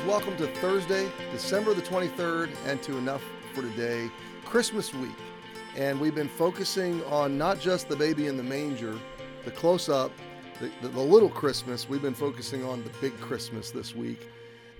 welcome to Thursday, December the 23rd, and to Enough for Today, Christmas week. And we've been focusing on not just the baby in the manger, the close up, the, the, the little Christmas. We've been focusing on the big Christmas this week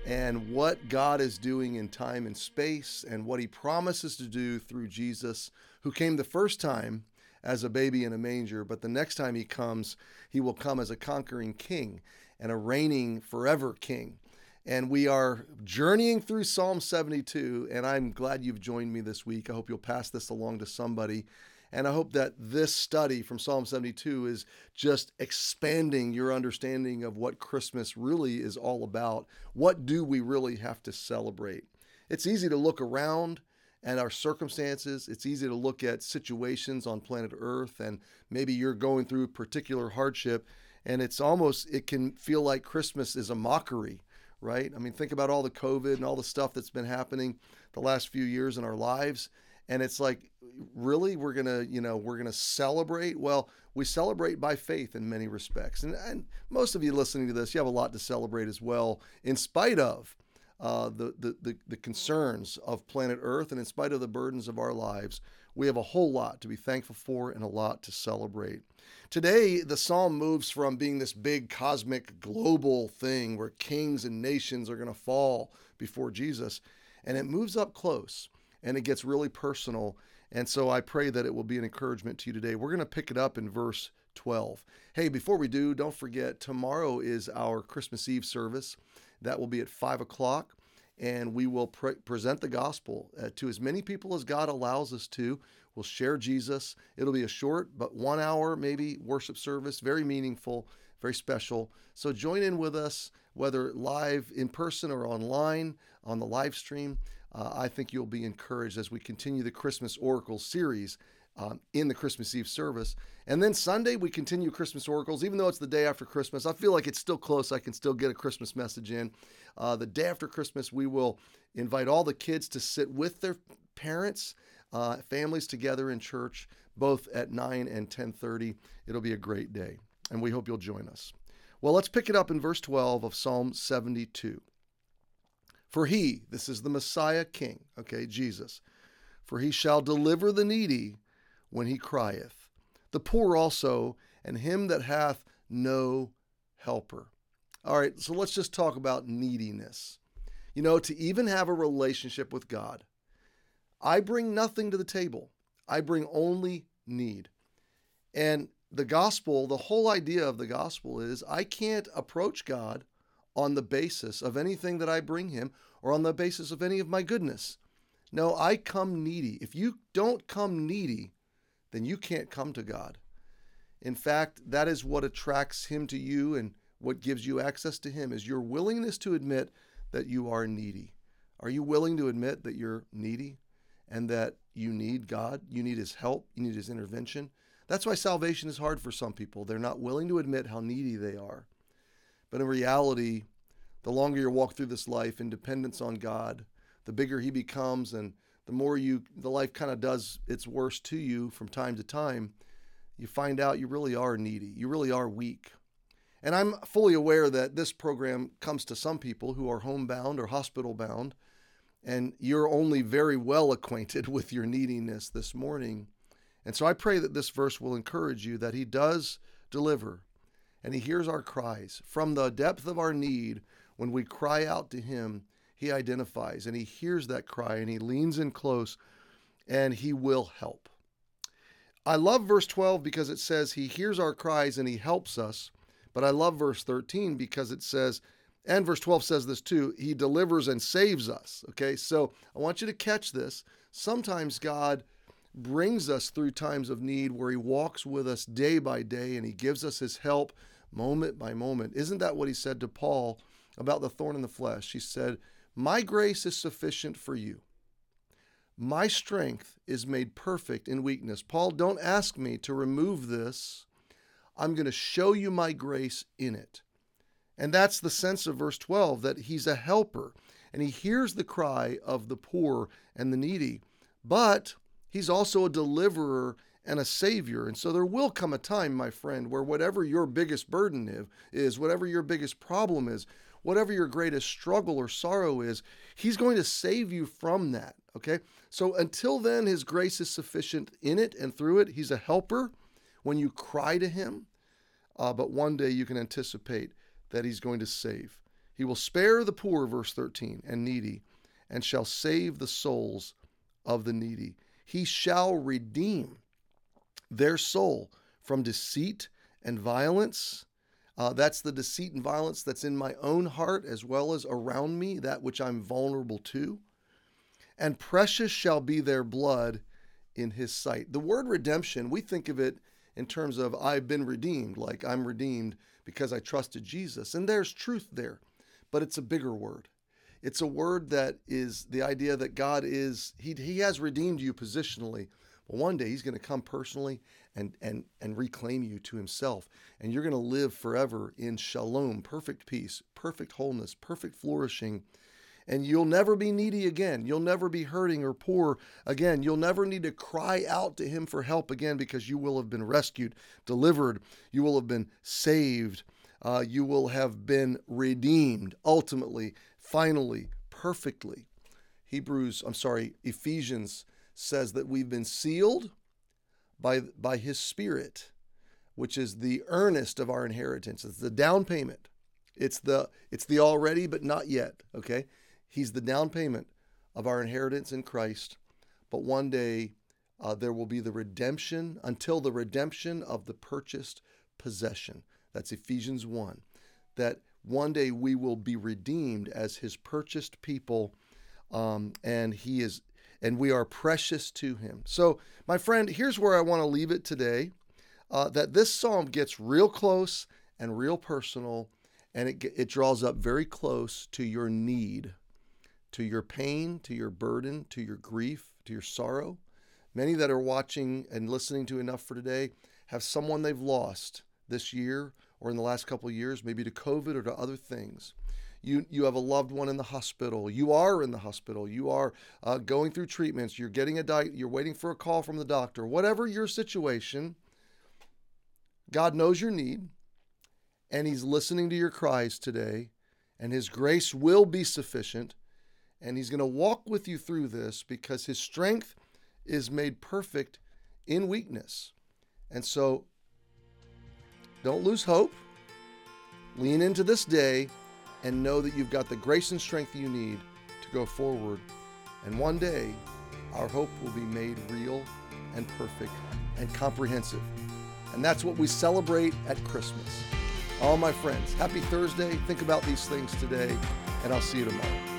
and what God is doing in time and space and what he promises to do through Jesus, who came the first time as a baby in a manger, but the next time he comes, he will come as a conquering king and a reigning forever king. And we are journeying through Psalm 72, and I'm glad you've joined me this week. I hope you'll pass this along to somebody. And I hope that this study from Psalm 72 is just expanding your understanding of what Christmas really is all about. What do we really have to celebrate? It's easy to look around at our circumstances. It's easy to look at situations on planet Earth, and maybe you're going through particular hardship, and it's almost, it can feel like Christmas is a mockery right? I mean, think about all the COVID and all the stuff that's been happening the last few years in our lives. And it's like, really, we're going to, you know, we're going to celebrate? Well, we celebrate by faith in many respects. And, and most of you listening to this, you have a lot to celebrate as well, in spite of uh, the, the, the, the concerns of planet Earth and in spite of the burdens of our lives. We have a whole lot to be thankful for and a lot to celebrate. Today, the psalm moves from being this big cosmic global thing where kings and nations are going to fall before Jesus, and it moves up close and it gets really personal. And so I pray that it will be an encouragement to you today. We're going to pick it up in verse 12. Hey, before we do, don't forget tomorrow is our Christmas Eve service. That will be at 5 o'clock and we will pre- present the gospel uh, to as many people as God allows us to. We'll share Jesus. It'll be a short, but one hour maybe worship service, very meaningful, very special. So join in with us, whether live in person or online on the live stream. Uh, I think you'll be encouraged as we continue the Christmas Oracle series um, in the Christmas Eve service. And then Sunday, we continue Christmas Oracles, even though it's the day after Christmas. I feel like it's still close. I can still get a Christmas message in. Uh, the day after Christmas, we will invite all the kids to sit with their parents, uh, families together in church, both at 9 and 10:30. It'll be a great day, and we hope you'll join us. Well, let's pick it up in verse 12 of Psalm 72. For he, this is the Messiah King, okay, Jesus, for he shall deliver the needy when he crieth, the poor also, and him that hath no helper. All right, so let's just talk about neediness. You know, to even have a relationship with God, I bring nothing to the table. I bring only need. And the gospel, the whole idea of the gospel is I can't approach God on the basis of anything that I bring him or on the basis of any of my goodness. No, I come needy. If you don't come needy, then you can't come to God. In fact, that is what attracts him to you and what gives you access to him is your willingness to admit that you are needy. Are you willing to admit that you're needy and that you need God? You need his help, you need his intervention. That's why salvation is hard for some people. They're not willing to admit how needy they are. But in reality, the longer you walk through this life in dependence on God, the bigger he becomes and the more you the life kind of does its worst to you from time to time, you find out you really are needy. You really are weak. And I'm fully aware that this program comes to some people who are homebound or hospital bound, and you're only very well acquainted with your neediness this morning. And so I pray that this verse will encourage you that He does deliver and He hears our cries. From the depth of our need, when we cry out to Him, he identifies and he hears that cry and he leans in close and he will help. I love verse 12 because it says he hears our cries and he helps us. But I love verse 13 because it says, and verse 12 says this too, he delivers and saves us. Okay, so I want you to catch this. Sometimes God brings us through times of need where he walks with us day by day and he gives us his help moment by moment. Isn't that what he said to Paul about the thorn in the flesh? He said, my grace is sufficient for you. My strength is made perfect in weakness. Paul, don't ask me to remove this. I'm going to show you my grace in it. And that's the sense of verse 12 that he's a helper and he hears the cry of the poor and the needy, but he's also a deliverer and a savior. And so there will come a time, my friend, where whatever your biggest burden is, whatever your biggest problem is, whatever your greatest struggle or sorrow is, He's going to save you from that. Okay? So until then, His grace is sufficient in it and through it. He's a helper when you cry to Him. Uh, but one day you can anticipate that He's going to save. He will spare the poor, verse 13, and needy, and shall save the souls of the needy. He shall redeem their soul from deceit and violence. Uh, that's the deceit and violence that's in my own heart as well as around me, that which I'm vulnerable to. And precious shall be their blood in his sight. The word redemption, we think of it in terms of I've been redeemed, like I'm redeemed because I trusted Jesus. And there's truth there, but it's a bigger word. It's a word that is the idea that God is, He, he has redeemed you positionally, but one day He's going to come personally and, and, and reclaim you to Himself. And you're going to live forever in shalom, perfect peace, perfect wholeness, perfect flourishing. And you'll never be needy again. You'll never be hurting or poor again. You'll never need to cry out to Him for help again because you will have been rescued, delivered, you will have been saved. Uh, you will have been redeemed ultimately finally, perfectly. Hebrews, I'm sorry, Ephesians says that we've been sealed by, by his spirit, which is the earnest of our inheritance. It's the down payment. It's the it's the already but not yet, okay? He's the down payment of our inheritance in Christ. But one day uh, there will be the redemption until the redemption of the purchased possession. That's Ephesians 1. That one day we will be redeemed as his purchased people um, and he is and we are precious to him so my friend here's where i want to leave it today uh, that this psalm gets real close and real personal and it, it draws up very close to your need to your pain to your burden to your grief to your sorrow many that are watching and listening to enough for today have someone they've lost this year or in the last couple of years, maybe to COVID or to other things. You, you have a loved one in the hospital. You are in the hospital. You are uh, going through treatments. You're getting a diet. You're waiting for a call from the doctor. Whatever your situation, God knows your need, and He's listening to your cries today, and His grace will be sufficient, and He's going to walk with you through this because His strength is made perfect in weakness. And so don't lose hope. Lean into this day and know that you've got the grace and strength you need to go forward. And one day, our hope will be made real and perfect and comprehensive. And that's what we celebrate at Christmas. All my friends, happy Thursday. Think about these things today, and I'll see you tomorrow.